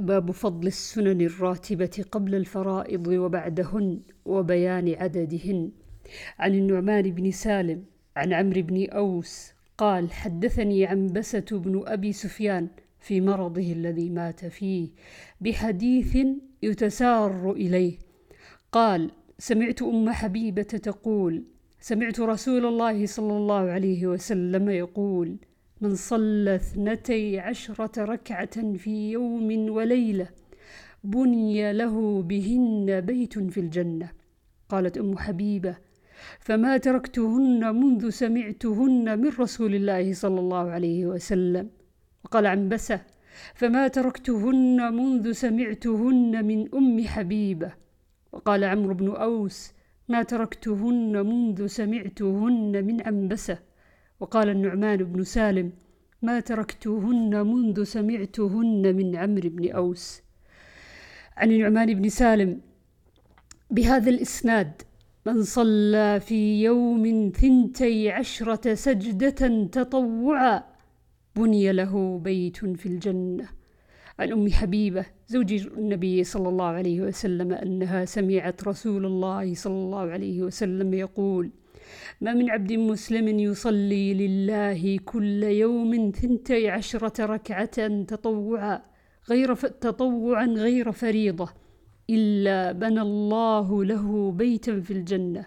باب فضل السنن الراتبة قبل الفرائض وبعدهن وبيان عددهن. عن النعمان بن سالم عن عمرو بن أوس قال حدثني عنبسة بن أبي سفيان في مرضه الذي مات فيه بحديث يتسار إليه. قال سمعت أم حبيبة تقول سمعت رسول الله صلى الله عليه وسلم يقول من صلى اثنتي عشرة ركعة في يوم وليلة بني له بهن بيت في الجنة. قالت أم حبيبة فما تركتهن منذ سمعتهن من رسول الله صلى الله عليه وسلم. وقال عنبسة فما تركتهن منذ سمعتهن من أم حبيبة. وقال عمرو بن أوس ما تركتهن منذ سمعتهن من عنبسة. وقال النعمان بن سالم ما تركتهن منذ سمعتهن من عمرو بن أوس. عن النعمان بن سالم بهذا الإسناد من صلى في يوم ثنتي عشرة سجدة تطوعا بني له بيت في الجنة. عن أم حبيبة زوج النبي صلى الله عليه وسلم أنها سمعت رسول الله صلى الله عليه وسلم يقول ما من عبد مسلم يصلي لله كل يوم ثنتي عشرة ركعة تطوعا غير تطوعا غير فريضة إلا بنى الله له بيتا في الجنة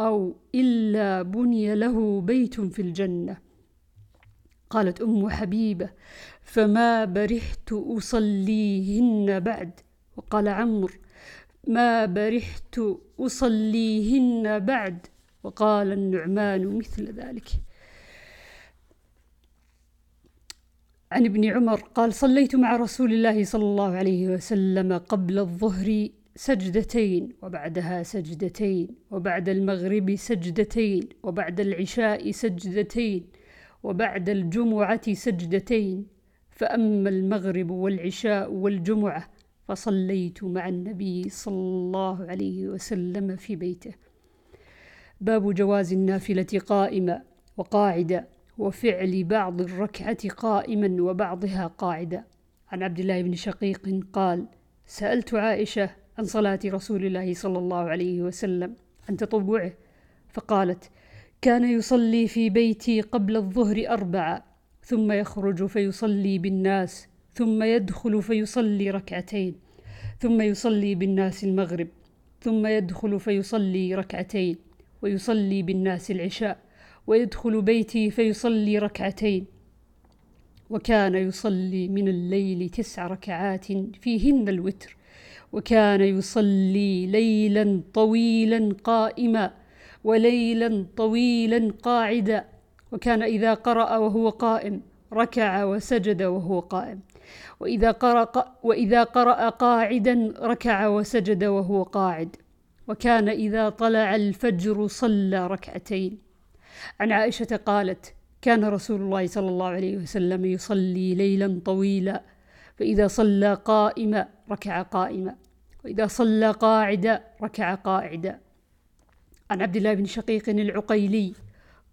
أو إلا بني له بيت في الجنة. قالت أم حبيبة فما برحت أصليهن بعد؟ وقال عمرو ما برحت أصليهن بعد؟ وقال النعمان مثل ذلك. عن ابن عمر قال صليت مع رسول الله صلى الله عليه وسلم قبل الظهر سجدتين وبعدها سجدتين وبعد المغرب سجدتين وبعد العشاء سجدتين وبعد الجمعة سجدتين. فأما المغرب والعشاء والجمعة فصليت مع النبي صلى الله عليه وسلم في بيته. باب جواز النافلة قائمة وقاعدة وفعل بعض الركعة قائما وبعضها قاعدة. عن عبد الله بن شقيق قال سألت عائشة عن صلاة رسول الله صلى الله عليه وسلم عن تطوعه فقالت كان يصلي في بيتي قبل الظهر أربعة ثم يخرج فيصلي بالناس ثم يدخل فيصلي ركعتين ثم يصلي بالناس المغرب ثم يدخل فيصلي ركعتين. ويصلي بالناس العشاء ويدخل بيتي فيصلي ركعتين. وكان يصلي من الليل تسع ركعات فيهن الوتر. وكان يصلي ليلا طويلا قائما وليلا طويلا قاعدا. وكان إذا قرأ وهو قائم ركع وسجد وهو قائم. وإذا قرأ, وإذا قرأ قاعدا ركع وسجد وهو قاعد. وكان إذا طلع الفجر صلى ركعتين. عن عائشة قالت كان رسول الله صلى الله عليه وسلم يصلي ليلا طويلا فإذا صلى قائما ركع قائما وإذا صلى قاعدا ركع قاعدا. عن عبد الله بن شقيق العقيلي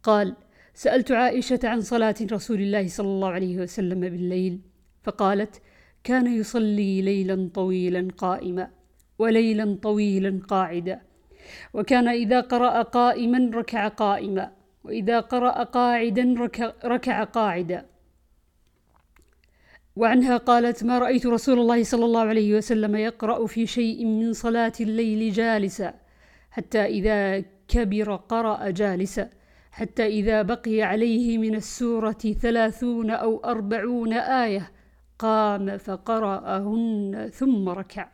قال سألت عائشة عن صلاة رسول الله صلى الله عليه وسلم بالليل فقالت كان يصلي ليلا طويلا قائما. وليلا طويلا قاعدا. وكان إذا قرأ قائما ركع قائما وإذا قرأ قاعدا ركع قاعدا. وعنها قالت ما رأيت رسول الله صلى الله عليه وسلم يقرأ في شيء من صلاة الليل جالسا حتى إذا كبر قرأ جالسا حتى إذا بقي عليه من السورة ثلاثون أو أربعون آية قام فقرأهن ثم ركع.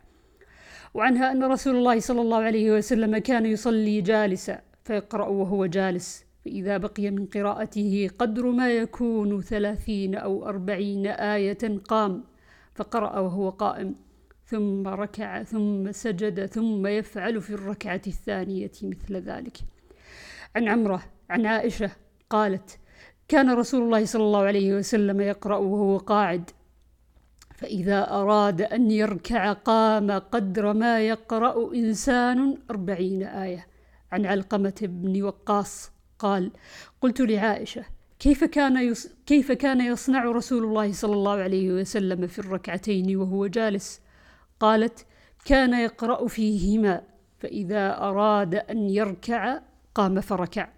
وعنها أن رسول الله صلى الله عليه وسلم كان يصلي جالسا فيقرأ وهو جالس. فإذا بقي من قراءته قدر ما يكون ثلاثين أو أربعين آية قام فقرأ وهو قائم. ثم ركع ثم سجد ثم يفعل في الركعة الثانية مثل ذلك. عن عمرة عن عائشة قالت كان رسول الله صلى الله عليه وسلم يقرأ وهو قاعد. فإذا أراد أن يركع قام قدر ما يقرأ إنسان أربعين آية عن علقمة بن وقاص قال قلت لعائشة كيف كان. كيف كان يصنع رسول الله صلى الله عليه وسلم في الركعتين وهو جالس قالت كان يقرأ فيهما فإذا أراد أن يركع قام فركع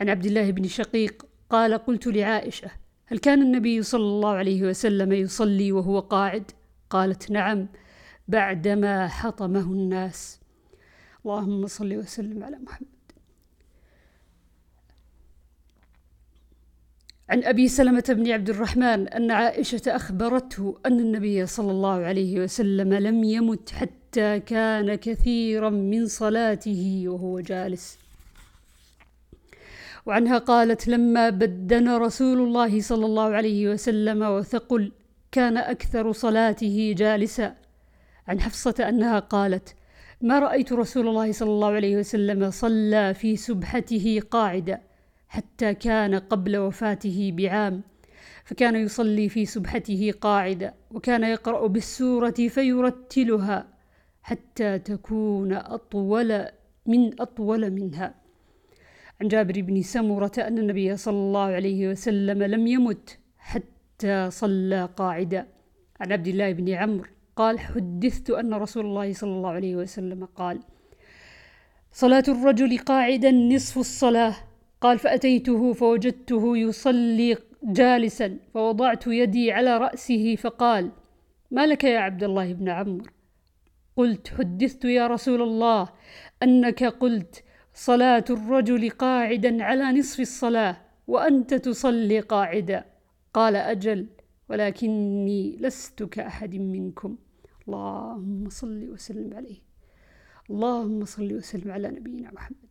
عن عبد الله بن شقيق قال قلت لعائشة هل كان النبي صلى الله عليه وسلم يصلي وهو قاعد؟ قالت نعم بعدما حطمه الناس. اللهم صل وسلم على محمد. عن أبي سلمة بن عبد الرحمن أن عائشة أخبرته أن النبي صلى الله عليه وسلم لم يمت حتى كان كثيرا من صلاته وهو جالس. وعنها قالت لما بدن رسول الله صلى الله عليه وسلم وثقل كان أكثر صلاته جالسا. عن حفصة أنها قالت ما رأيت رسول الله صلى الله عليه وسلم صلى في سبحته قاعدا حتى كان قبل وفاته بعام فكان يصلي في سبحته قاعدا وكان يقرأ بالسورة فيرتلها حتى تكون أطول من أطول منها. عن جابر بن سمرة أن النبي صلى الله عليه وسلم لم يمت حتى صلى قاعدا. عن عبد الله بن عمرو قال حدثت أن رسول الله صلى الله عليه وسلم قال صلاة الرجل قاعدا نصف الصلاة. قال فأتيته فوجدته يصلي جالسا فوضعت يدي على رأسه فقال ما لك يا عبد الله بن عمرو؟ قلت حدثت يا رسول الله أنك قلت صلاة الرجل قاعدا على نصف الصلاة وأنت تصلي قاعدا. قال أجل ولكني لست كأحد منكم. اللهم صل وسلم عليه. اللهم صل وسلم على نبينا محمد.